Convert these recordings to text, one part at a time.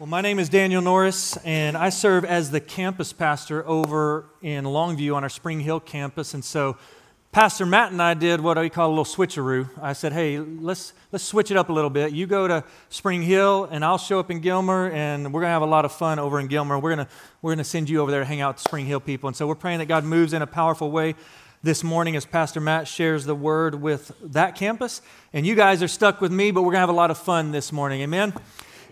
Well, my name is Daniel Norris, and I serve as the campus pastor over in Longview on our Spring Hill campus. And so, Pastor Matt and I did what we call a little switcheroo. I said, "Hey, let's let's switch it up a little bit. You go to Spring Hill, and I'll show up in Gilmer, and we're gonna have a lot of fun over in Gilmer. We're gonna we're gonna send you over there to hang out with Spring Hill people." And so, we're praying that God moves in a powerful way this morning as Pastor Matt shares the word with that campus. And you guys are stuck with me, but we're gonna have a lot of fun this morning. Amen.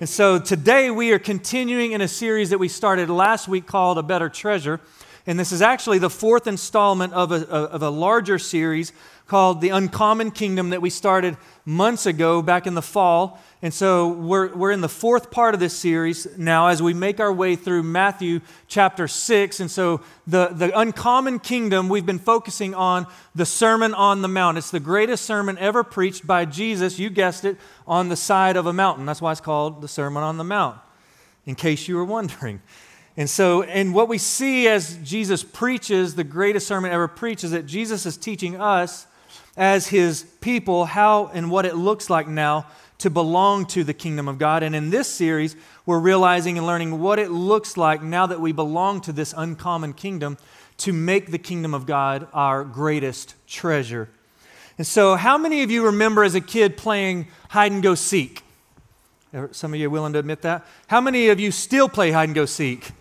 And so today we are continuing in a series that we started last week called A Better Treasure. And this is actually the fourth installment of a, of a larger series called The Uncommon Kingdom that we started months ago back in the fall. And so we're, we're in the fourth part of this series now as we make our way through Matthew chapter 6. And so the, the uncommon kingdom, we've been focusing on the Sermon on the Mount. It's the greatest sermon ever preached by Jesus, you guessed it, on the side of a mountain. That's why it's called the Sermon on the Mount, in case you were wondering. And so, and what we see as Jesus preaches, the greatest sermon ever preached, is that Jesus is teaching us as his people how and what it looks like now to belong to the kingdom of God. And in this series, we're realizing and learning what it looks like now that we belong to this uncommon kingdom to make the kingdom of God our greatest treasure. And so, how many of you remember as a kid playing hide and go seek? Some of you willing to admit that. How many of you still play hide and go seek?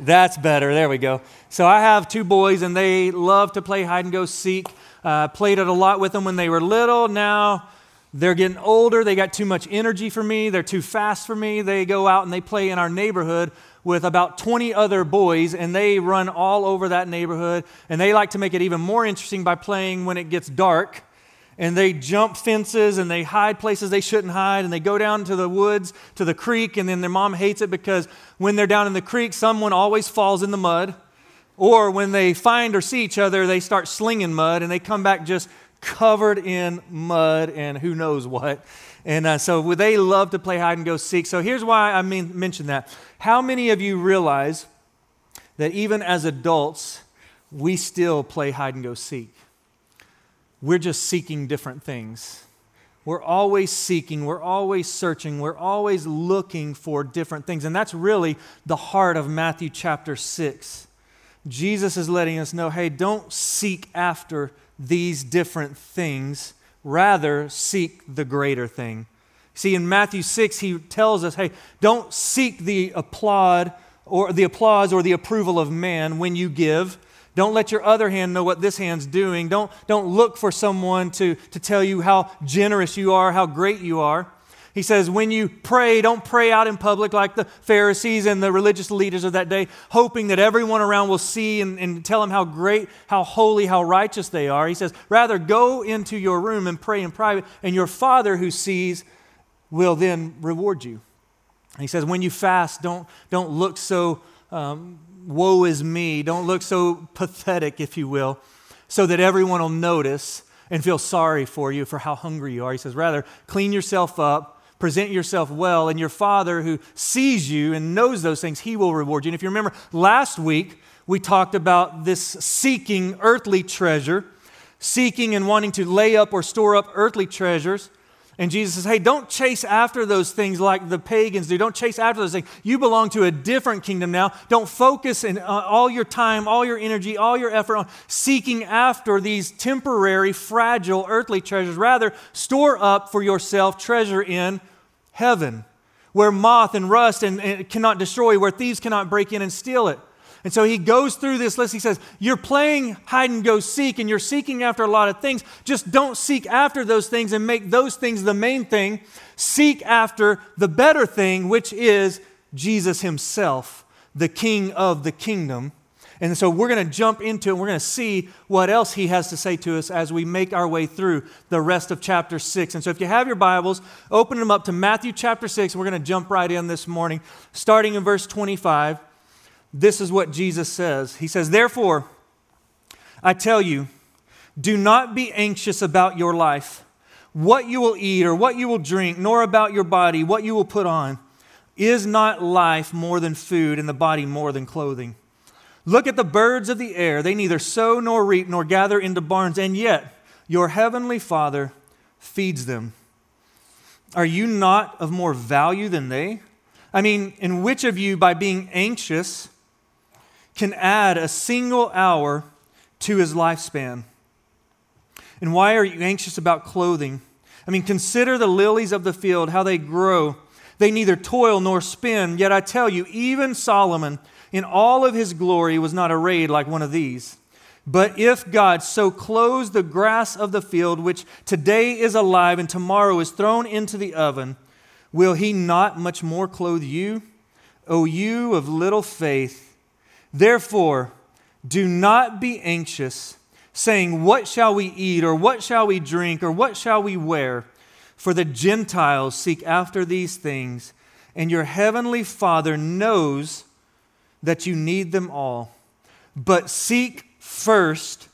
That's better. There we go. So, I have two boys, and they love to play hide and go seek. Uh, played it a lot with them when they were little. Now, they're getting older. They got too much energy for me. They're too fast for me. They go out and they play in our neighborhood with about 20 other boys, and they run all over that neighborhood. And they like to make it even more interesting by playing when it gets dark. And they jump fences and they hide places they shouldn't hide. And they go down to the woods, to the creek. And then their mom hates it because when they're down in the creek, someone always falls in the mud. Or when they find or see each other, they start slinging mud and they come back just covered in mud and who knows what. And uh, so they love to play hide and go seek. So here's why I mean, mention that. How many of you realize that even as adults, we still play hide and go seek? We're just seeking different things. We're always seeking, we're always searching, we're always looking for different things. And that's really the heart of Matthew chapter 6. Jesus is letting us know hey, don't seek after these different things, rather, seek the greater thing. See, in Matthew 6, he tells us, hey, don't seek the applaud or the applause or the approval of man when you give. Don't let your other hand know what this hand's doing. Don't, don't look for someone to, to tell you how generous you are, how great you are. He says, when you pray, don't pray out in public like the Pharisees and the religious leaders of that day, hoping that everyone around will see and, and tell them how great, how holy, how righteous they are. He says, rather, go into your room and pray in private, and your Father who sees will then reward you. He says, when you fast, don't, don't look so um, woe is me, don't look so pathetic, if you will, so that everyone will notice and feel sorry for you for how hungry you are. He says, rather, clean yourself up present yourself well, and your Father who sees you and knows those things, He will reward you. And if you remember last week, we talked about this seeking earthly treasure, seeking and wanting to lay up or store up earthly treasures. And Jesus says, hey, don't chase after those things like the pagans do. Don't chase after those things. You belong to a different kingdom now. Don't focus in, uh, all your time, all your energy, all your effort on seeking after these temporary, fragile earthly treasures. Rather, store up for yourself treasure in heaven, where moth and rust and, and cannot destroy, where thieves cannot break in and steal it. And so he goes through this list. He says, You're playing hide and go seek, and you're seeking after a lot of things. Just don't seek after those things and make those things the main thing. Seek after the better thing, which is Jesus himself, the King of the kingdom. And so we're going to jump into it. And we're going to see what else he has to say to us as we make our way through the rest of chapter 6. And so if you have your Bibles, open them up to Matthew chapter 6. We're going to jump right in this morning, starting in verse 25. This is what Jesus says He says, Therefore, I tell you, do not be anxious about your life, what you will eat or what you will drink, nor about your body, what you will put on. Is not life more than food and the body more than clothing? Look at the birds of the air. They neither sow nor reap nor gather into barns, and yet your heavenly Father feeds them. Are you not of more value than they? I mean, in which of you, by being anxious, can add a single hour to his lifespan? And why are you anxious about clothing? I mean, consider the lilies of the field, how they grow. They neither toil nor spin. Yet I tell you, even Solomon, in all of his glory, was not arrayed like one of these. But if God so clothes the grass of the field, which today is alive and tomorrow is thrown into the oven, will he not much more clothe you, O you of little faith? Therefore, do not be anxious, saying, What shall we eat, or what shall we drink, or what shall we wear? For the Gentiles seek after these things, and your heavenly Father knows that you need them all. But seek first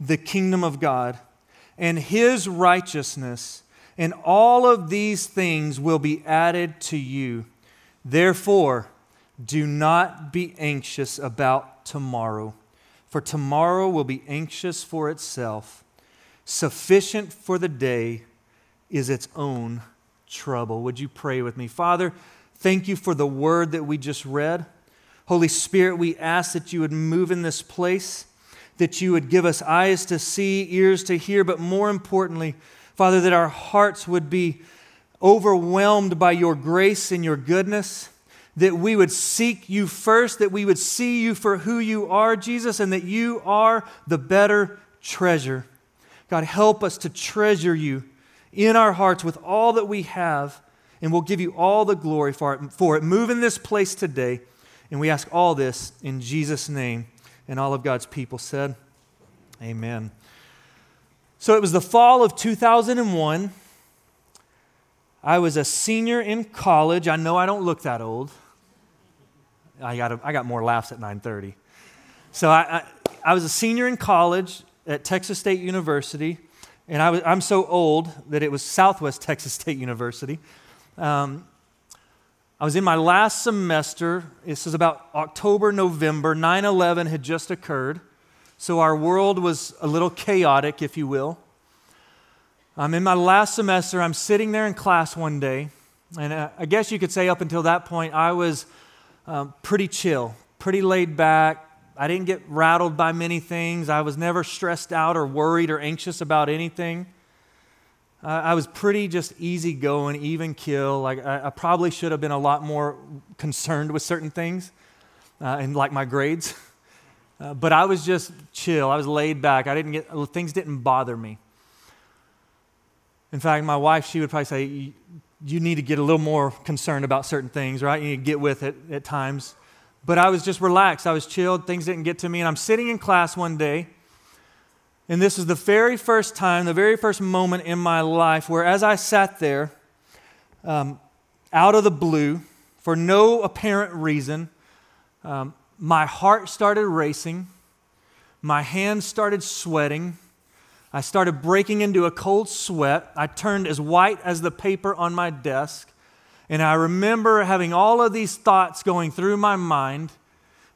the kingdom of God and his righteousness, and all of these things will be added to you. Therefore, do not be anxious about tomorrow, for tomorrow will be anxious for itself. Sufficient for the day is its own trouble. Would you pray with me? Father, thank you for the word that we just read. Holy Spirit, we ask that you would move in this place that you would give us eyes to see, ears to hear, but more importantly, Father, that our hearts would be overwhelmed by your grace and your goodness, that we would seek you first, that we would see you for who you are, Jesus, and that you are the better treasure. God, help us to treasure you in our hearts with all that we have, and we'll give you all the glory for it. For it. Move in this place today, and we ask all this in Jesus' name. And all of God's people said, Amen. So it was the fall of 2001. I was a senior in college. I know I don't look that old. I got, a, I got more laughs at 9:30. So I, I, I, was a senior in college at Texas State University, and I was, I'm so old that it was Southwest Texas State University. Um, I was in my last semester. This is about October, November. 9 11 had just occurred. So our world was a little chaotic, if you will. I'm in my last semester. I'm sitting there in class one day. And uh, I guess you could say up until that point, I was um, pretty chill, pretty laid back. I didn't get rattled by many things. I was never stressed out or worried or anxious about anything. Uh, I was pretty just easygoing, even kill. Like I, I, probably should have been a lot more concerned with certain things, uh, and like my grades. Uh, but I was just chill. I was laid back. I didn't get things didn't bother me. In fact, my wife she would probably say, "You need to get a little more concerned about certain things, right? You need to get with it at times." But I was just relaxed. I was chilled. Things didn't get to me, and I'm sitting in class one day and this is the very first time, the very first moment in my life where, as I sat there, um, out of the blue, for no apparent reason, um, my heart started racing, my hands started sweating, I started breaking into a cold sweat. I turned as white as the paper on my desk. And I remember having all of these thoughts going through my mind.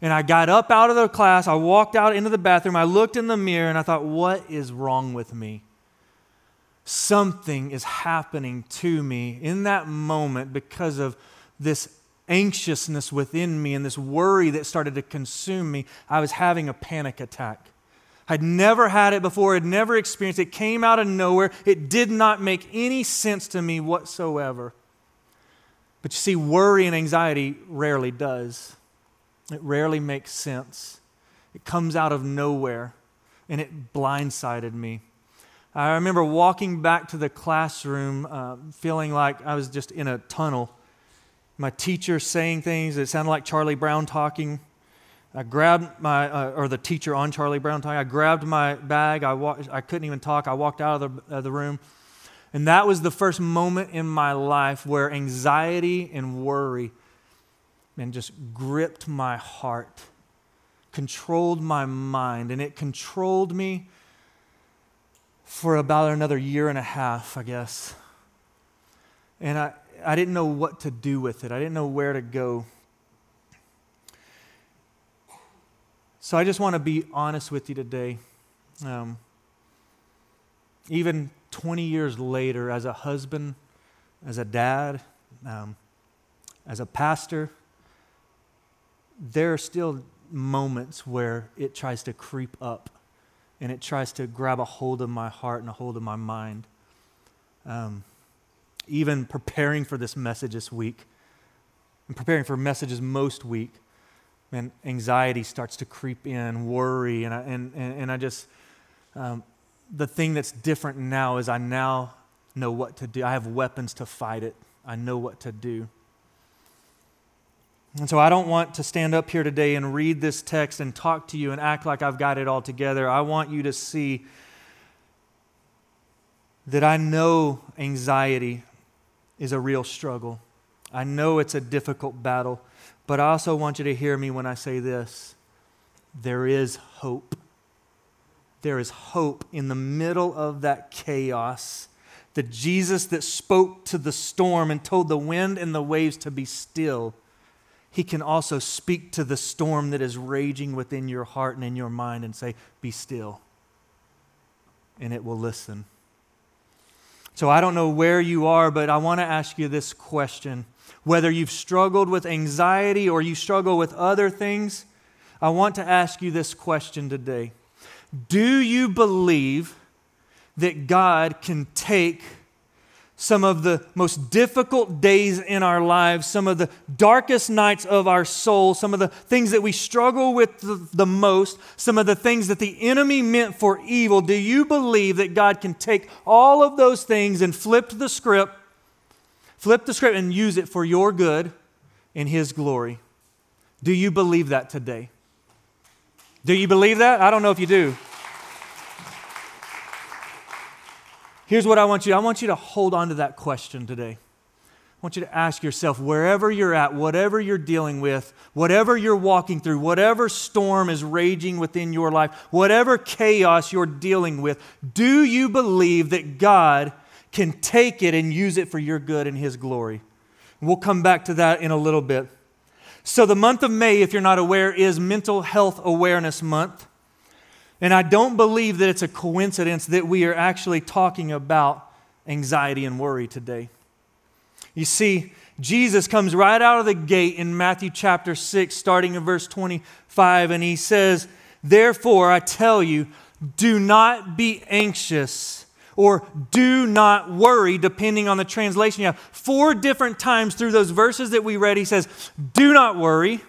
And I got up out of the class, I walked out into the bathroom, I looked in the mirror, and I thought, what is wrong with me? Something is happening to me in that moment because of this anxiousness within me and this worry that started to consume me. I was having a panic attack. I'd never had it before, I'd never experienced it. It came out of nowhere. It did not make any sense to me whatsoever. But you see, worry and anxiety rarely does. It rarely makes sense. It comes out of nowhere, and it blindsided me. I remember walking back to the classroom uh, feeling like I was just in a tunnel. My teacher saying things that sounded like Charlie Brown talking. I grabbed my, uh, or the teacher on Charlie Brown talking. I grabbed my bag. I, walked, I couldn't even talk. I walked out of the, of the room. And that was the first moment in my life where anxiety and worry and just gripped my heart, controlled my mind, and it controlled me for about another year and a half, I guess. And I, I didn't know what to do with it, I didn't know where to go. So I just want to be honest with you today. Um, even 20 years later, as a husband, as a dad, um, as a pastor, there are still moments where it tries to creep up and it tries to grab a hold of my heart and a hold of my mind. Um, even preparing for this message this week and preparing for messages most week, man, anxiety starts to creep in, worry, and I, and, and, and I just, um, the thing that's different now is I now know what to do. I have weapons to fight it. I know what to do. And so I don't want to stand up here today and read this text and talk to you and act like I've got it all together. I want you to see that I know anxiety is a real struggle. I know it's a difficult battle, but I also want you to hear me when I say this there is hope. There is hope in the middle of that chaos. The Jesus that spoke to the storm and told the wind and the waves to be still, he can also speak to the storm that is raging within your heart and in your mind and say, Be still. And it will listen. So I don't know where you are, but I want to ask you this question. Whether you've struggled with anxiety or you struggle with other things, I want to ask you this question today. Do you believe that God can take some of the most difficult days in our lives, some of the darkest nights of our soul, some of the things that we struggle with the, most, some of the things that the enemy meant for evil, do you believe that God can take all of those things and flip the script, flip the script and use it for your good and his glory? Do you believe that today? Do you believe that? I don't know if you do. Here's what I want you I want you to hold on to that question today. I want you to ask yourself wherever you're at, whatever you're dealing with, whatever you're walking through, whatever storm is raging within your life, whatever chaos you're dealing with, do you believe that God can take it and use it for your good and His glory? We'll come back to that in a little bit. So, the month of May, if you're not aware, is Mental Health Awareness Month. And I don't believe that it's a coincidence that we are actually talking about anxiety and worry today. You see, Jesus comes right out of the gate in Matthew chapter 6, starting in verse 25, and he says, Therefore, I tell you, do not be anxious or do not worry, depending on the translation you have. Four different times through those verses that we read, he says, Do not worry,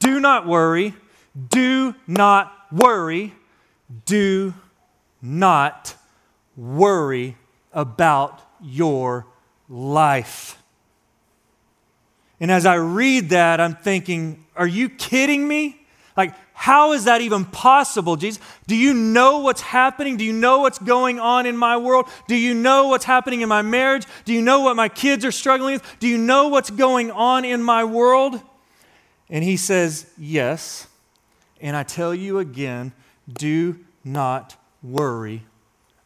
do not worry, do not worry do not worry about your life. And as I read that, I'm thinking, are you kidding me? Like, how is that even possible, Jesus? Do you know what's happening? Do you know what's going on in my world? Do you know what's happening in my marriage? Do you know what my kids are struggling with? Do you know what's going on in my world? And he says, Yes. And I tell you again, do not worry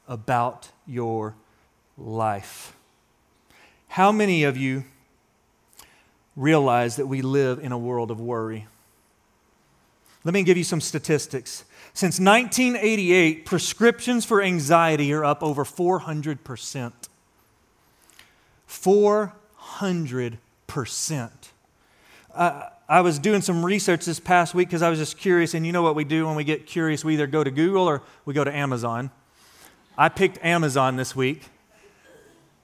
about your life. How many of you realize that we live in a world of worry? Let me give you some statistics. Since 1988, prescriptions for anxiety are up over 400%. 400%. Uh, I was doing some research this past week because I was just curious, and you know what we do when we get curious? We either go to Google or we go to Amazon. I picked Amazon this week,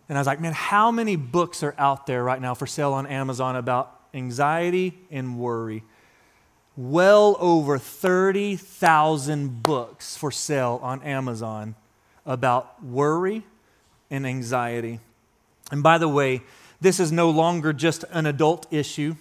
and I was like, man, how many books are out there right now for sale on Amazon about anxiety and worry? Well over 30,000 books for sale on Amazon about worry and anxiety. And by the way, this is no longer just an adult issue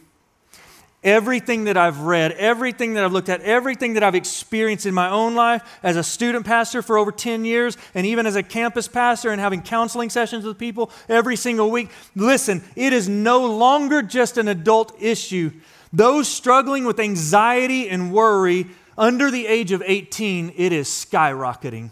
everything that I've read, everything that I've looked at, everything that I've experienced in my own life as a student pastor for over 10 years, and even as a campus pastor and having counseling sessions with people every single week. Listen, it is no longer just an adult issue. Those struggling with anxiety and worry under the age of 18, it is skyrocketing.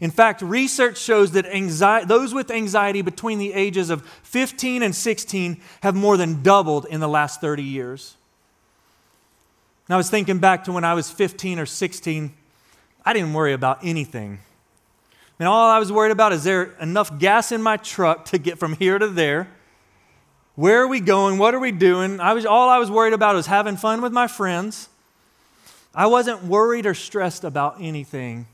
In fact, research shows that anxiety, those with anxiety between the ages of 15 and 16 have more than doubled in the last 30 years. And I was thinking back to when I was 15 or 16, I didn't worry about anything. And all I was worried about is there enough gas in my truck to get from here to there? Where are we going? What are we doing? I was, all I was worried about was having fun with my friends. I wasn't worried or stressed about anything.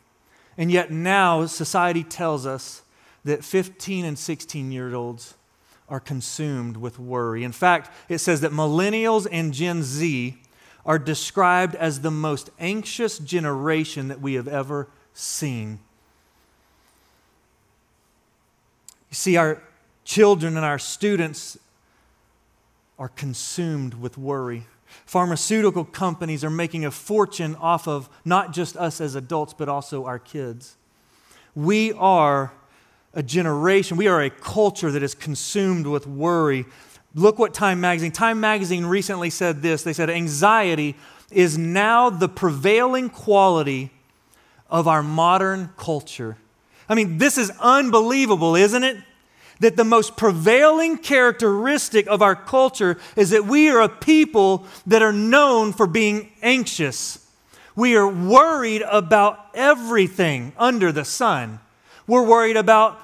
And yet now society tells us that 15 and 16 year olds are consumed with worry. In fact, it says that millennials and Gen Z are described as the most anxious generation that we have ever seen. You see, our children and our students are consumed with worry. Pharmaceutical companies are making a fortune off of not just us as adults, but also our kids. We are a generation, we are a culture that is consumed with worry. Look what Time Magazine, Time Magazine recently said this. They said, anxiety is now the prevailing quality of our modern culture. I mean, this is unbelievable, isn't it? that the most prevailing characteristic of our culture is that we are a people that are known for being anxious. We are worried about everything under the sun. We're worried about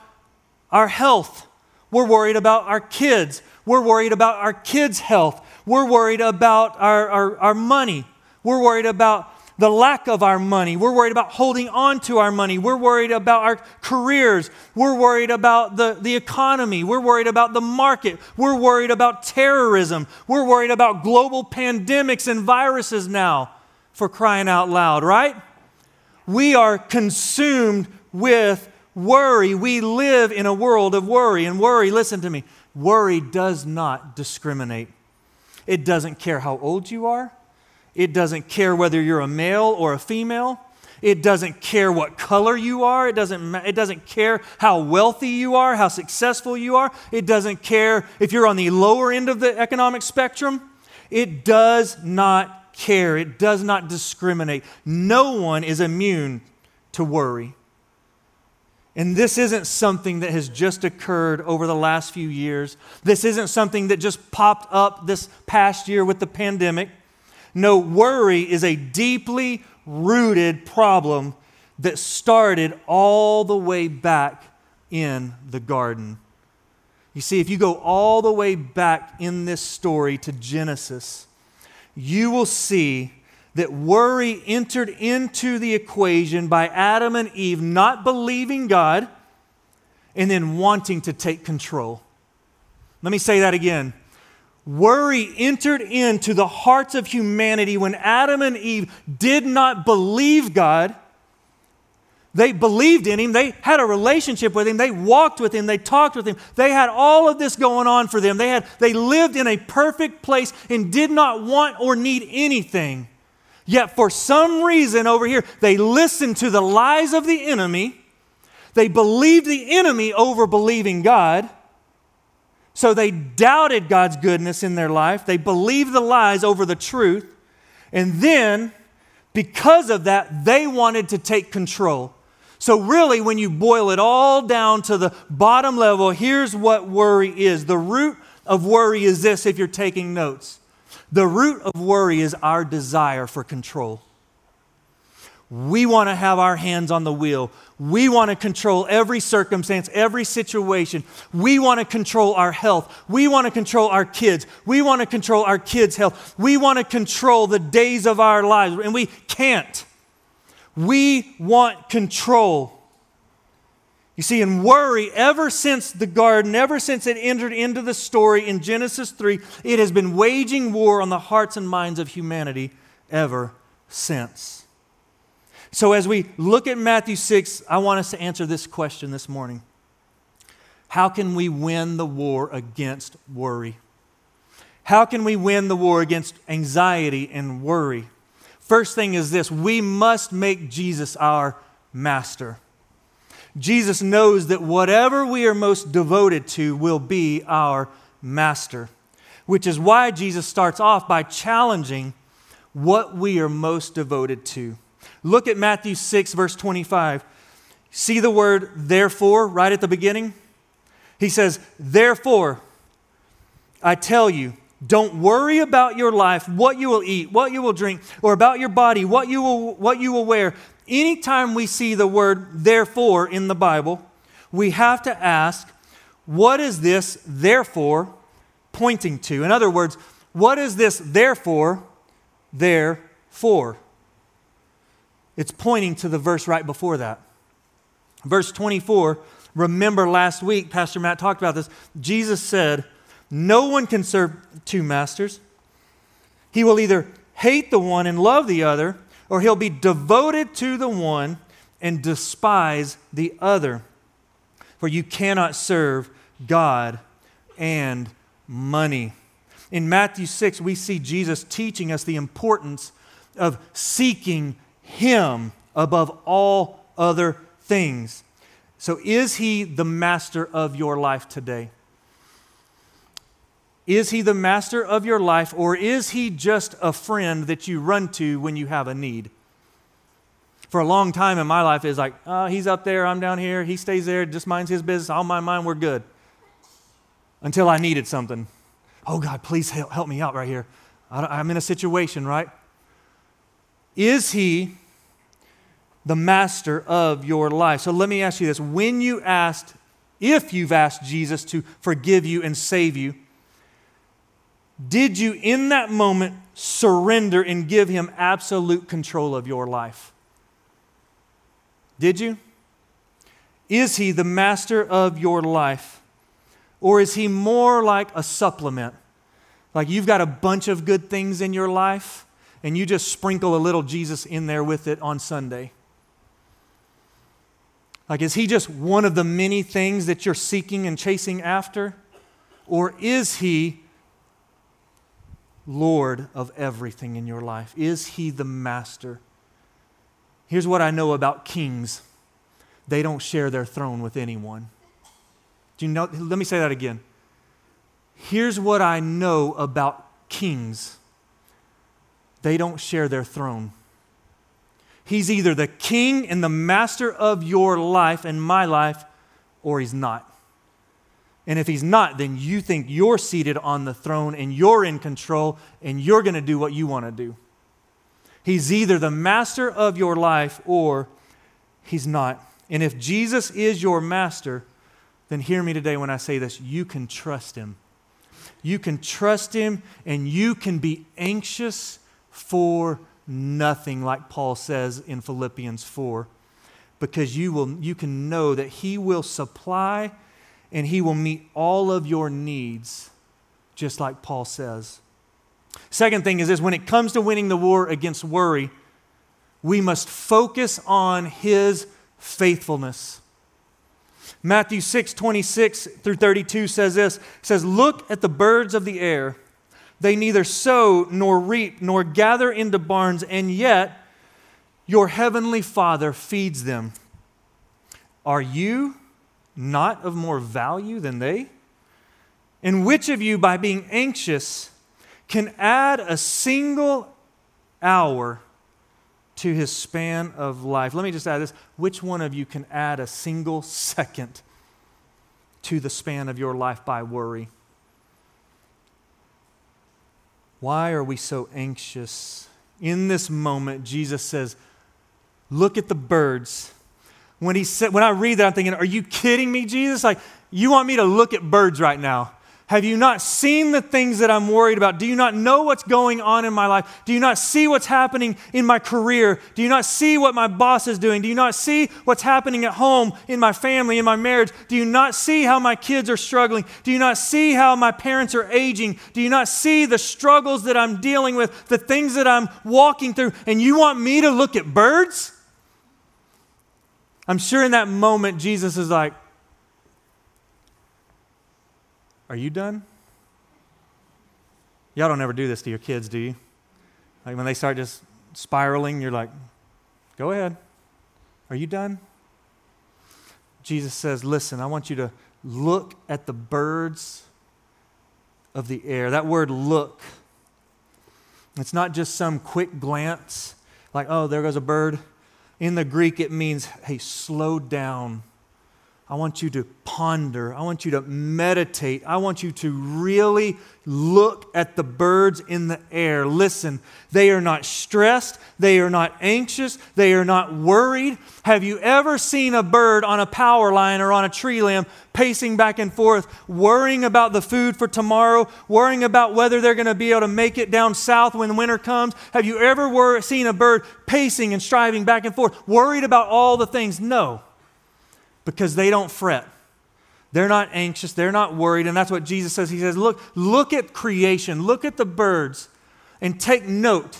our health. We're worried about our kids. We're worried about our kids' health. We're worried about our, our, our money. We're worried about the lack of our money. We're worried about holding on to our money. We're worried about our careers. We're worried about the, the economy. We're worried about the market. We're worried about terrorism. We're worried about global pandemics and viruses now, for crying out loud, right? We are consumed with worry. We live in a world of worry. And worry, listen to me, worry does not discriminate. It doesn't care how old you are. It doesn't care whether you're a male or a female. It doesn't care what color you are. It doesn't, it doesn't care how wealthy you are, how successful you are. It doesn't care if you're on the lower end of the economic spectrum. It does not care. It does not discriminate. No one is immune to worry. And this isn't something that has just occurred over the last few years. This isn't something that just popped up this past year with the pandemic. No, worry is a deeply rooted problem that started all the way back in the garden. You see, if you go all the way back in this story to Genesis, you will see that worry entered into the equation by Adam and Eve not believing God and then wanting to take control. Let me say that again. Worry entered into the hearts of humanity when Adam and Eve did not believe God. They believed in Him. They had a relationship with Him. They walked with Him. They talked with Him. They had all of this going on for them. They, had, they lived in a perfect place and did not want or need anything. Yet, for some reason over here, they listened to the lies of the enemy. They believed the enemy over believing God. So they doubted God's goodness in their life. They believed the lies over the truth. And then, because of that, they wanted to take control. So, really, when you boil it all down to the bottom level, here's what worry is. The root of worry is this if you're taking notes. The root of worry is our desire for control. We want to have our hands on the wheel. We want to control every circumstance, every situation. We want to control our health. We want to control our kids. We want to control our kids' health. We want to control the days of our lives, and we can't. We want control. You see, in worry, ever since the garden, ever since it entered into the story in Genesis 3, it has been waging war on the hearts and minds of humanity ever since. So, as we look at Matthew 6, I want us to answer this question this morning How can we win the war against worry? How can we win the war against anxiety and worry? First thing is this we must make Jesus our master. Jesus knows that whatever we are most devoted to will be our master, which is why Jesus starts off by challenging what we are most devoted to. Look at Matthew 6, verse 25. See the word therefore right at the beginning? He says, Therefore, I tell you, don't worry about your life, what you will eat, what you will drink, or about your body, what you will, what you will wear. Anytime we see the word therefore in the Bible, we have to ask, what is this therefore pointing to. In other words, what is this therefore, therefore? It's pointing to the verse right before that. Verse 24, remember last week, Pastor Matt talked about this. Jesus said, No one can serve two masters. He will either hate the one and love the other, or he'll be devoted to the one and despise the other. For you cannot serve God and money. In Matthew 6, we see Jesus teaching us the importance of seeking Him above all other things. So, is He the master of your life today? Is He the master of your life, or is He just a friend that you run to when you have a need? For a long time in my life, it's like, oh, He's up there, I'm down here, He stays there, just minds His business, I'll mind mine, we're good. Until I needed something. Oh, God, please help, help me out right here. I'm in a situation, right? Is He the master of your life? So let me ask you this. When you asked, if you've asked Jesus to forgive you and save you, did you in that moment surrender and give Him absolute control of your life? Did you? Is He the master of your life? Or is he more like a supplement? Like you've got a bunch of good things in your life and you just sprinkle a little Jesus in there with it on Sunday? Like, is he just one of the many things that you're seeking and chasing after? Or is he Lord of everything in your life? Is he the master? Here's what I know about kings they don't share their throne with anyone. Do you know? Let me say that again. Here's what I know about kings they don't share their throne. He's either the king and the master of your life and my life, or he's not. And if he's not, then you think you're seated on the throne and you're in control and you're going to do what you want to do. He's either the master of your life or he's not. And if Jesus is your master, then hear me today when I say this you can trust him. You can trust him and you can be anxious for nothing, like Paul says in Philippians 4, because you, will, you can know that he will supply and he will meet all of your needs, just like Paul says. Second thing is this when it comes to winning the war against worry, we must focus on his faithfulness. Matthew 6, 26 through 32 says this says, Look at the birds of the air. They neither sow nor reap nor gather into barns, and yet your heavenly Father feeds them. Are you not of more value than they? And which of you, by being anxious, can add a single hour to his span of life. Let me just add this. Which one of you can add a single second to the span of your life by worry? Why are we so anxious? In this moment, Jesus says, Look at the birds. When, he said, when I read that, I'm thinking, Are you kidding me, Jesus? Like, you want me to look at birds right now? Have you not seen the things that I'm worried about? Do you not know what's going on in my life? Do you not see what's happening in my career? Do you not see what my boss is doing? Do you not see what's happening at home, in my family, in my marriage? Do you not see how my kids are struggling? Do you not see how my parents are aging? Do you not see the struggles that I'm dealing with, the things that I'm walking through? And you want me to look at birds? I'm sure in that moment, Jesus is like, Are you done? Y'all don't ever do this to your kids, do you? Like when they start just spiraling, you're like, Go ahead. Are you done? Jesus says, Listen, I want you to look at the birds of the air. That word look, it's not just some quick glance, like, oh, there goes a bird. In the Greek, it means, hey, slow down. I want you to ponder. I want you to meditate. I want you to really look at the birds in the air. Listen, they are not stressed. They are not anxious. They are not worried. Have you ever seen a bird on a power line or on a tree limb pacing back and forth, worrying about the food for tomorrow, worrying about whether they're going to be able to make it down south when winter comes? Have you ever seen a bird pacing and striving back and forth, worried about all the things? No because they don't fret. They're not anxious, they're not worried, and that's what Jesus says. He says, "Look, look at creation, look at the birds and take note.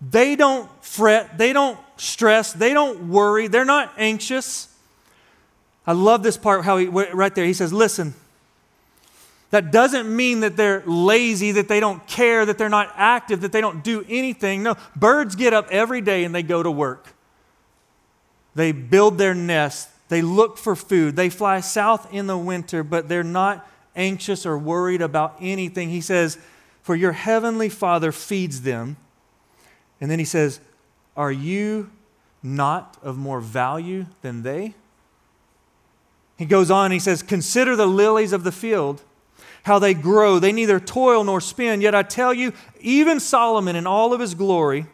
They don't fret, they don't stress, they don't worry, they're not anxious." I love this part how he right there. He says, "Listen, that doesn't mean that they're lazy, that they don't care, that they're not active, that they don't do anything. No, birds get up every day and they go to work. They build their nest, they look for food. They fly south in the winter, but they're not anxious or worried about anything. He says, For your heavenly Father feeds them. And then he says, Are you not of more value than they? He goes on, he says, Consider the lilies of the field, how they grow. They neither toil nor spin. Yet I tell you, even Solomon in all of his glory,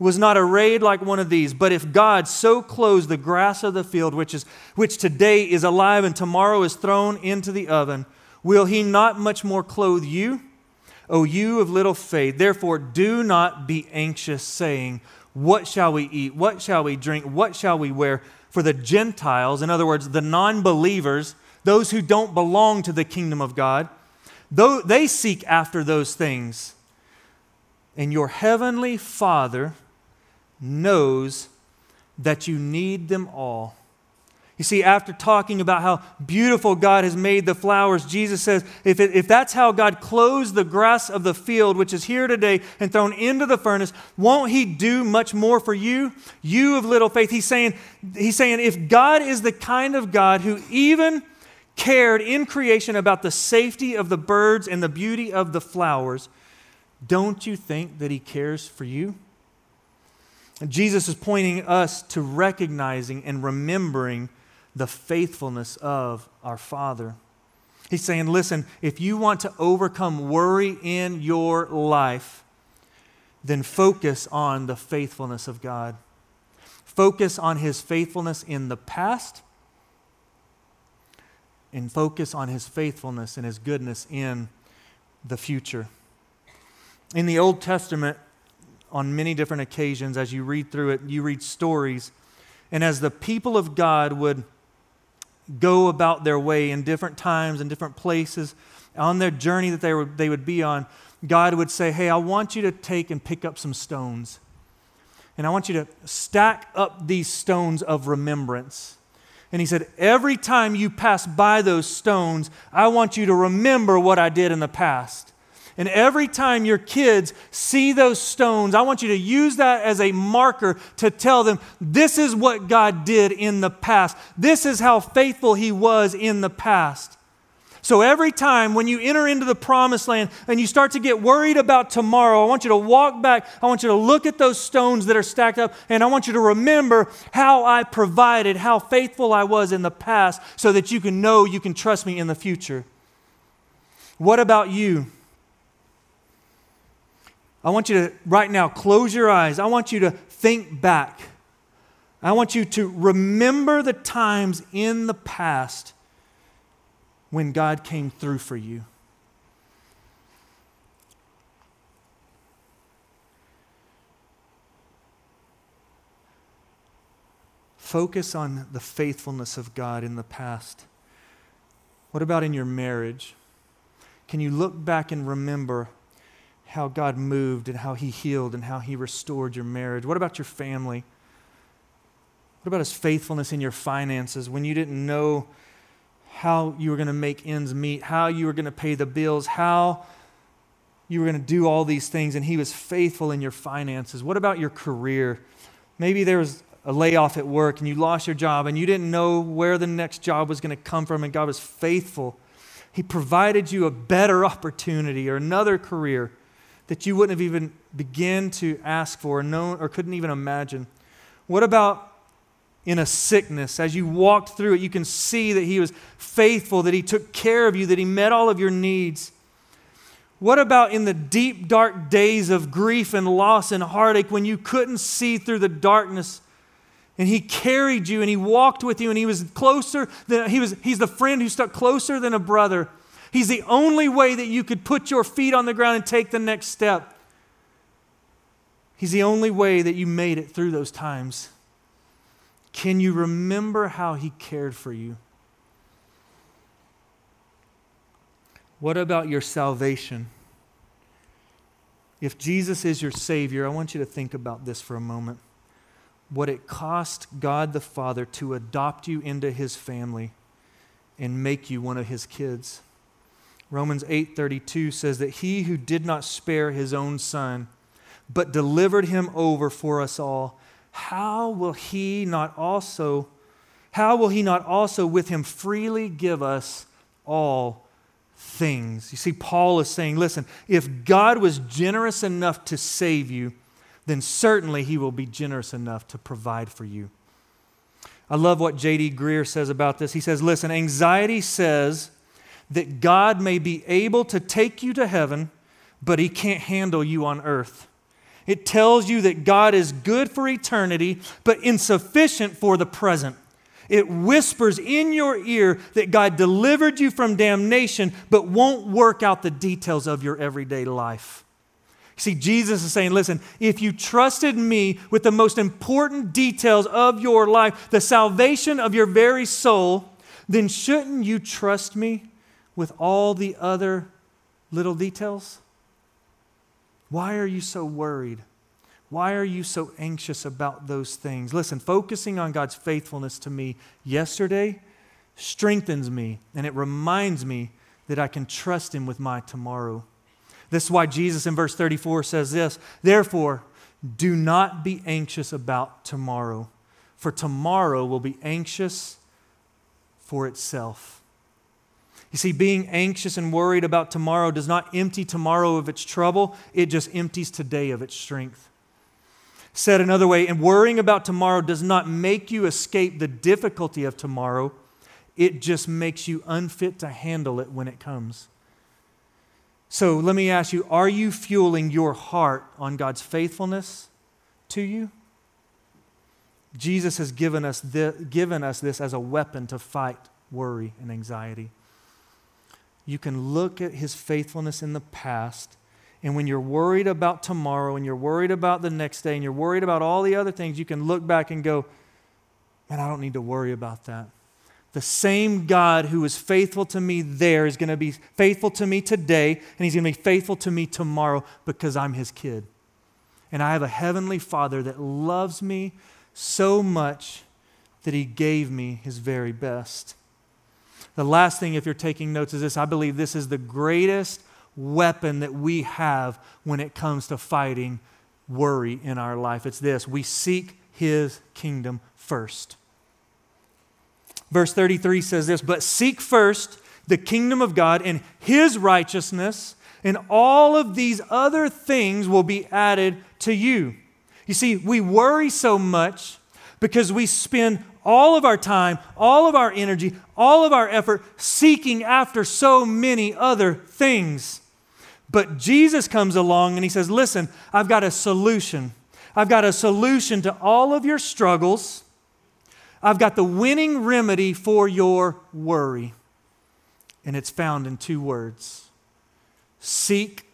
was not arrayed like one of these. But if God so clothes the grass of the field, which, is, which today is alive and tomorrow is thrown into the oven, will he not much more clothe you? O you of little faith. Therefore, do not be anxious, saying, What shall we eat? What shall we drink? What shall we wear? For the Gentiles, in other words, the non believers, those who don't belong to the kingdom of God, though they seek after those things. And your heavenly Father knows that you need them all. You see, after talking about how beautiful God has made the flowers, Jesus says, if, it, if that's how God clothes the grass of the field, which is here today and thrown into the furnace, won't He do much more for you? You of little faith. He's saying, he's saying if God is the kind of God who even cared in creation about the safety of the birds and the beauty of the flowers, don't you think that He cares for you? Jesus is pointing us to recognizing and remembering the faithfulness of our Father. He's saying, listen, if you want to overcome worry in your life, then focus on the faithfulness of God. Focus on His faithfulness in the past, and focus on His faithfulness and His goodness in the future. In the Old Testament, on many different occasions as you read through it. You read stories. And as the people of God would go about their way in different times and different places, on their journey that they, were, they would be on, God would say, Hey, I want you to take and pick up some stones. And I want you to stack up these stones of remembrance. And he said, Every time you pass by those stones, I want you to remember what I did in the past. And every time your kids see those stones, I want you to use that as a marker to tell them this is what God did in the past. This is how faithful He was in the past. So every time when you enter into the promised land and you start to get worried about tomorrow, I want you to walk back. I want you to look at those stones that are stacked up, and I want you to remember how I provided, how faithful I was in the past, so that you can know you can trust me in the future. What about you? I want you to, right now, close your eyes. I want you to think back. I want you to remember the times in the past when God came through for you. Focus on the faithfulness of God in the past. What about in your marriage? Can you look back and remember how God moved and how He healed and how He restored your marriage? What about your family? What about His faithfulness in your finances when you didn't know how you were going to make ends meet, how you were going to pay the bills, how you were going to do all these things, and He was faithful in your finances? What about your career? Maybe there was a layoff at work and you lost your job and you didn't know where the next job was going to come from, and God was faithful. He provided you a better opportunity or another career that you wouldn't have even begun to ask for or known or couldn't even imagine? What about in a sickness. As you walked through it, you can see that He was faithful, that He took care of you, that He met all of your needs. What about in the deep, dark days of grief and loss and heartache when you couldn't see through the darkness? And he carried you and he walked with you and he was closer than he was he's the friend who stuck closer than a brother. He's the only way that you could put your feet on the ground and take the next step. He's the only way that you made it through those times. Can you remember how he cared for you? What about your salvation? If Jesus is your Savior, I want you to think about this for a moment. What it cost God the Father to adopt you into his family and make you one of his kids. Romans 8:32 says that he who did not spare his own son but delivered him over for us all how will he not also how will he not also with him freely give us all things. You see, Paul is saying, listen, if God was generous enough to save you, then certainly he will be generous enough to provide for you. I love what J.D. Greear says about this. He says, listen, anxiety says that God may be able to take you to heaven, but he can't handle you on earth. It tells you that God is good for eternity, but insufficient for the present. It whispers in your ear that God delivered you from damnation, but won't work out the details of your everyday life. See, Jesus is saying, listen, if you trusted me with the most important details of your life, the salvation of your very soul, then shouldn't you trust me with all the other little details? Why are you so worried? Why are you so anxious about those things? Listen, focusing on God's faithfulness to me yesterday strengthens me and it reminds me that I can trust Him with my tomorrow. This is why Jesus in verse 34 says this Therefore, do not be anxious about tomorrow, for tomorrow will be anxious for itself. You see, being anxious and worried about tomorrow does not empty tomorrow of its trouble, it just empties today of its strength. Said another way, and worrying about tomorrow does not make you escape the difficulty of tomorrow, it just makes you unfit to handle it when it comes. So let me ask you are you fueling your heart on God's faithfulness to you? Jesus has given us, given us this as a weapon to fight worry and anxiety. You can look at his faithfulness in the past and when you're worried about tomorrow and you're worried about the next day and you're worried about all the other things, you can look back and go, man, I don't need to worry about that. The same God who was faithful to me there is going to be faithful to me today, and he's going to be faithful to me tomorrow because I'm his kid. And I have a heavenly Father that loves me so much that he gave me his very best. The last thing, if you're taking notes, is this I believe this is the greatest weapon that we have when it comes to fighting worry in our life. It's this we seek his kingdom first. Verse 33 says this But seek first the kingdom of God and his righteousness, and all of these other things will be added to you. You see, we worry so much because we spend all of our time, all of our energy, all of our effort seeking after so many other things. But Jesus comes along and he says, Listen, I've got a solution. I've got a solution to all of your struggles. I've got the winning remedy for your worry. And it's found in two words seek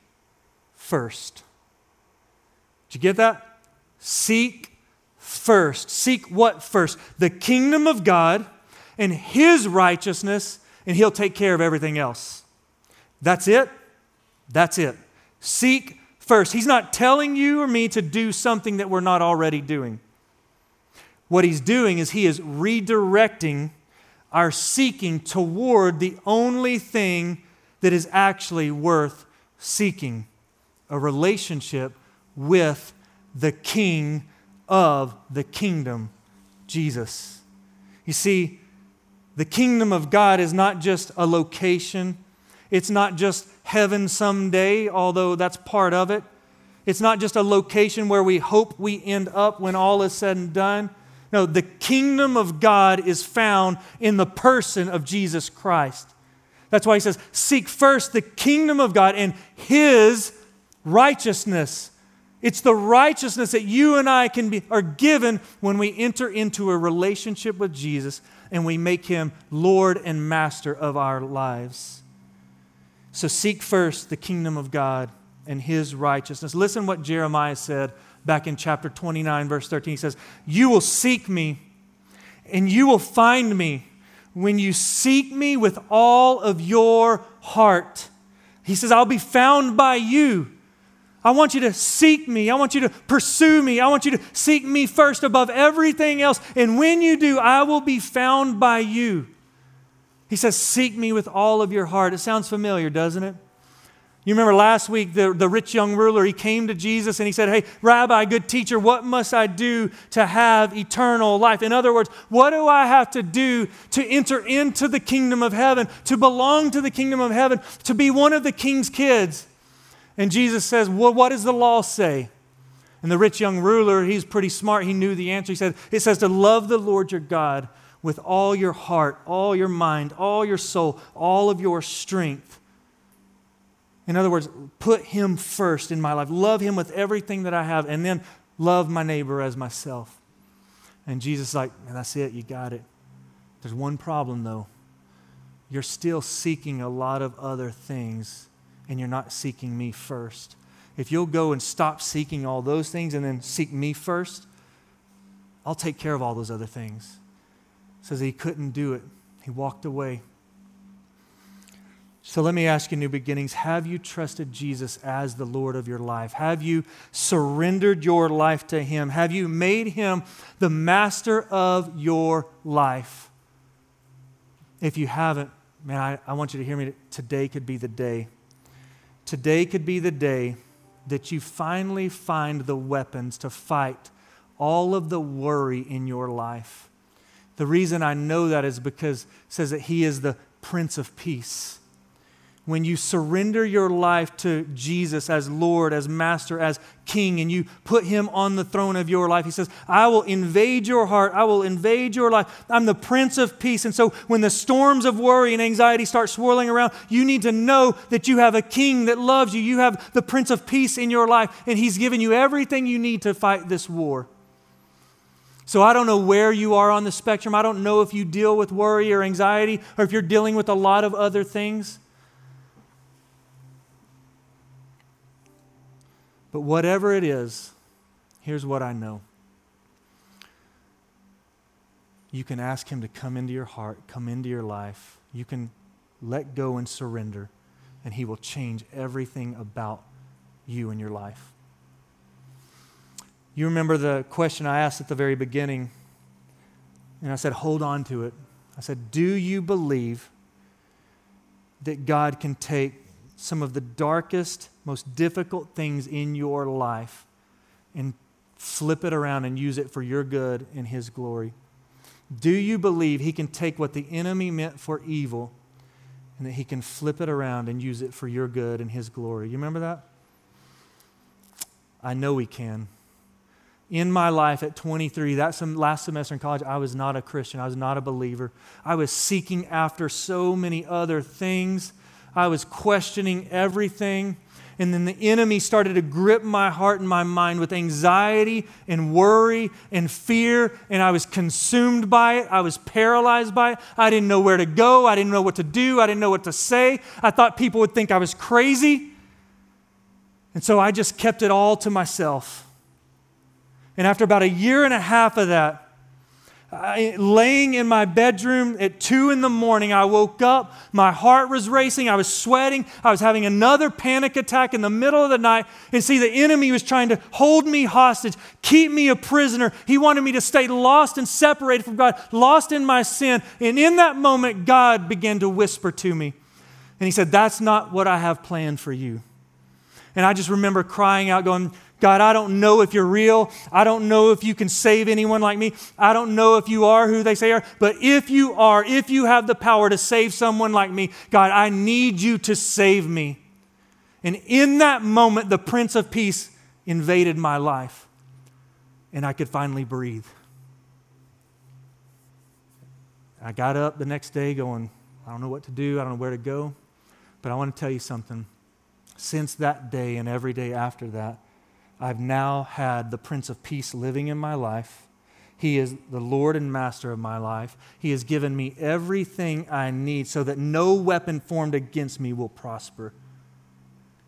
first. Did you get that? Seek first. Seek what first? The kingdom of God and his righteousness, and he'll take care of everything else. That's it. That's it. Seek first. He's not telling you or me to do something that we're not already doing. What he's doing is he is redirecting our seeking toward the only thing that is actually worth seeking a relationship with the King of the kingdom, Jesus. You see, the kingdom of God is not just a location, it's not just heaven someday, although that's part of it. It's not just a location where we hope we end up when all is said and done. No, the kingdom of God is found in the person of Jesus Christ. That's why he says, Seek first the kingdom of God and his righteousness. It's the righteousness that you and I can be, are given when we enter into a relationship with Jesus and we make him Lord and Master of our lives. So seek first the kingdom of God and his righteousness. Listen what Jeremiah said back in chapter 29, verse 13. He says, You will seek me and you will find me when you seek me with all of your heart. He says, I'll be found by you. I want you to seek me. I want you to pursue me. I want you to seek me first above everything else. And when you do, I will be found by you. He says, Seek me with all of your heart. It sounds familiar, doesn't it? You remember last week, the, the rich young ruler, he came to Jesus and he said, Hey, Rabbi, good teacher, what must I do to have eternal life? In other words, what do I have to do to enter into the kingdom of heaven, to belong to the kingdom of heaven, to be one of the king's kids? And Jesus says, Well, what does the law say? And the rich young ruler, he's pretty smart. He knew the answer. He said, It says to love the Lord your God with all your heart, all your mind, all your soul, all of your strength in other words, put him first in my life. Love him with everything that I have, and then love my neighbor as myself. And Jesus is like, that's it, you got it. There's one problem though. You're still seeking a lot of other things, and you're not seeking me first. If you'll go and stop seeking all those things and then seek me first, I'll take care of all those other things. Says he couldn't do it. He walked away. So let me ask you, New Beginnings, have you trusted Jesus as the Lord of your life? Have you surrendered your life to Him? Have you made Him the master of your life? If you haven't, man, I, I want you to hear me. Today could be the day. Today could be the day that you finally find the weapons to fight all of the worry in your life. The reason I know that is because it says that He is the Prince of Peace when you surrender your life to Jesus as Lord, as Master, as King, and you put Him on the throne of your life, He says, I will invade your heart. I will invade your life. I'm the Prince of Peace. And so when the storms of worry and anxiety start swirling around, you need to know that you have a King that loves you. You have the Prince of Peace in your life, and He's given you everything you need to fight this war. So I don't know where you are on the spectrum. I don't know if you deal with worry or anxiety or if you're dealing with a lot of other things. But whatever it is, here's what I know. You can ask Him to come into your heart, come into your life. You can let go and surrender, and He will change everything about you and your life. You remember the question I asked at the very beginning, and I said, hold on to it. I said, Do you believe that God can take some of the darkest, most difficult things in your life and flip it around and use it for your good and His glory? Do you believe He can take what the enemy meant for evil and that He can flip it around and use it for your good and His glory? You remember that? I know He can. In my life at 23, that some, last semester in college, I was not a Christian. I was not a believer. I was seeking after so many other things I was questioning everything. And then the enemy started to grip my heart and my mind with anxiety and worry and fear. And I was consumed by it. I was paralyzed by it. I didn't know where to go. I didn't know what to do. I didn't know what to say. I thought people would think I was crazy. And so I just kept it all to myself. And after about a year and a half of that, I, laying in my bedroom at two in the morning, I woke up. My heart was racing. I was sweating. I was having another panic attack in the middle of the night. And see, the enemy was trying to hold me hostage, keep me a prisoner. He wanted me to stay lost and separated from God, lost in my sin. And in that moment, God began to whisper to me. And He said, That's not what I have planned for you. And I just remember crying out, going, God, I don't know if you're real. I don't know if you can save anyone like me. I don't know if you are who they say are. But if you are, if you have the power to save someone like me, God, I need you to save me. And in that moment, the Prince of Peace invaded my life, and I could finally breathe. I got up the next day going, I don't know what to do, I don't know where to go. But I want to tell you something. Since that day and every day after that, I've now had the Prince of Peace living in my life. He is the Lord and Master of my life. He has given me everything I need so that no weapon formed against me will prosper.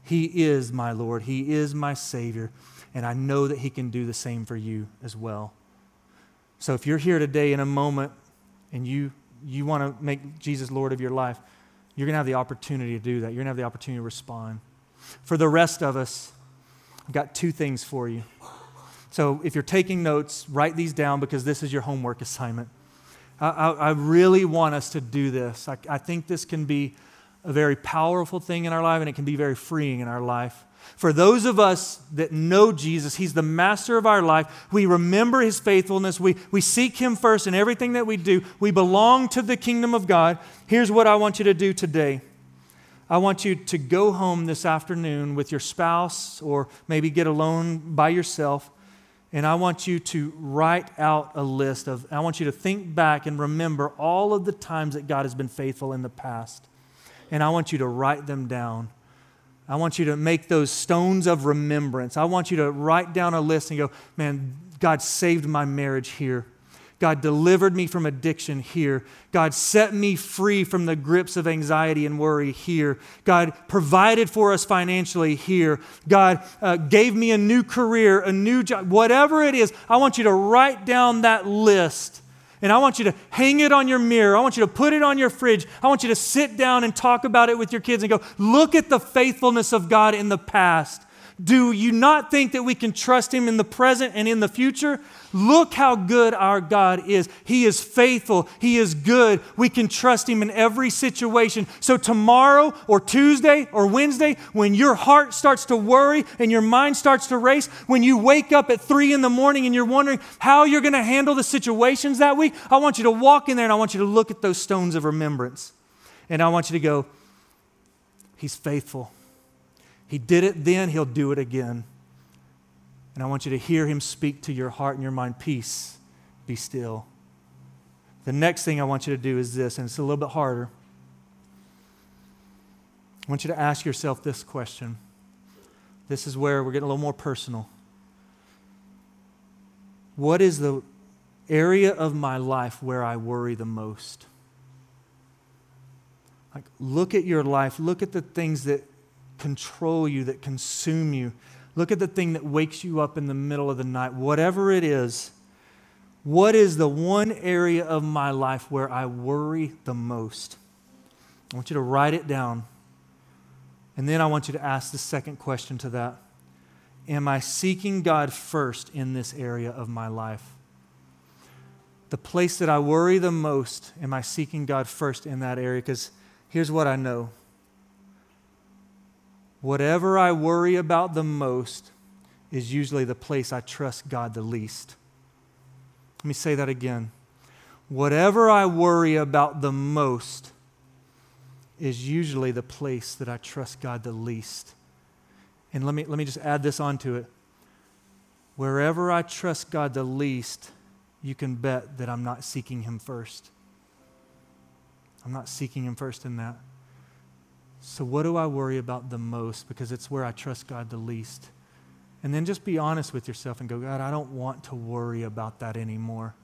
He is my Lord. He is my Savior. And I know that He can do the same for you as well. So if you're here today in a moment and you, you want to make Jesus Lord of your life, you're going to have the opportunity to do that. You're going to have the opportunity to respond. For the rest of us, I've got two things for you. So if you're taking notes, write these down because this is your homework assignment. I, I, I really want us to do this. I, I think this can be a very powerful thing in our life and it can be very freeing in our life. For those of us that know Jesus, He's the master of our life. We remember His faithfulness. We, we seek Him first in everything that we do. We belong to the kingdom of God. Here's what I want you to do today I want you to go home this afternoon with your spouse or maybe get alone by yourself. And I want you to write out a list of, I want you to think back and remember all of the times that God has been faithful in the past. And I want you to write them down. I want you to make those stones of remembrance. I want you to write down a list and go, man, God saved my marriage here. God delivered me from addiction here. God set me free from the grips of anxiety and worry here. God provided for us financially here. God uh, gave me a new career, a new job, whatever it is. I want you to write down that list. And I want you to hang it on your mirror. I want you to put it on your fridge. I want you to sit down and talk about it with your kids and go, look at the faithfulness of God in the past. Do you not think that we can trust Him in the present and in the future? Look how good our God is. He is faithful. He is good. We can trust Him in every situation. So, tomorrow or Tuesday or Wednesday, when your heart starts to worry and your mind starts to race, when you wake up at three in the morning and you're wondering how you're going to handle the situations that week, I want you to walk in there and I want you to look at those stones of remembrance. And I want you to go, He's faithful. He did it then, He'll do it again. And I want you to hear Him speak to your heart and your mind peace, be still. The next thing I want you to do is this, and it's a little bit harder. I want you to ask yourself this question. This is where we're getting a little more personal. What is the area of my life where I worry the most? Like, look at your life, look at the things that control you, that consume you. Look at the thing that wakes you up in the middle of the night. Whatever it is, what is the one area of my life where I worry the most? I want you to write it down. And then I want you to ask the second question to that Am I seeking God first in this area of my life? The place that I worry the most, am I seeking God first in that area? Because here's what I know Whatever I worry about the most is usually the place I trust God the least. Let me say that again. Whatever I worry about the most is usually the place that I trust God the least. And let me, let me just add this onto it. Wherever I trust God the least, you can bet that I'm not seeking Him first. I'm not seeking Him first in that. So, what do I worry about the most? Because it's where I trust God the least. And then just be honest with yourself and go, God, I don't want to worry about that anymore.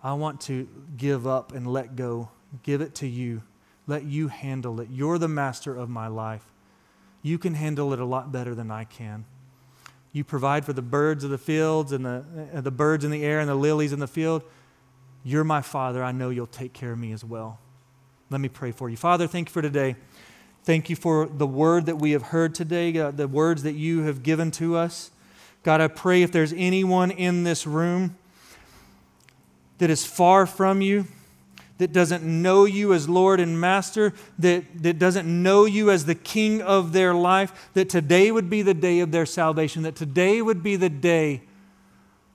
I want to give up and let go, give it to you. Let you handle it. You're the master of my life. You can handle it a lot better than I can. You provide for the birds of the fields and the, uh, the birds in the air and the lilies in the field. You're my father. I know you'll take care of me as well. Let me pray for you. Father, thank you for today. Thank you for the word that we have heard today, God, the words that you have given to us. God, I pray if there's anyone in this room that is far from you, that doesn't know you as Lord and Master, that, that doesn't know you as the King of their life, that today would be the day of their salvation, that today would be the day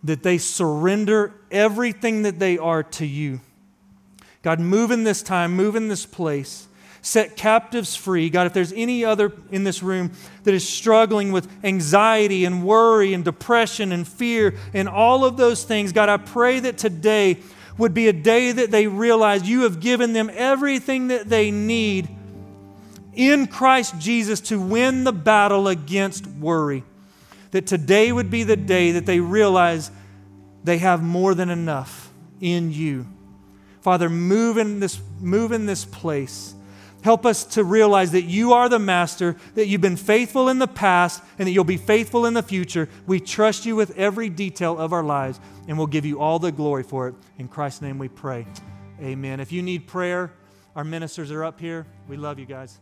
that they surrender everything that they are to you. God, move in this time, move in this place. Set captives free. God, if there's any other in this room that is struggling with anxiety and worry and depression and fear and all of those things, God, I pray that today would be a day that they realize you have given them everything that they need in Christ Jesus to win the battle against worry. That today would be the day that they realize they have more than enough in you. Father, move in this, move in this place. Help us to realize that you are the master, that you've been faithful in the past, and that you'll be faithful in the future. We trust you with every detail of our lives, and we'll give you all the glory for it. In Christ's name we pray. Amen. If you need prayer, our ministers are up here. We love you guys.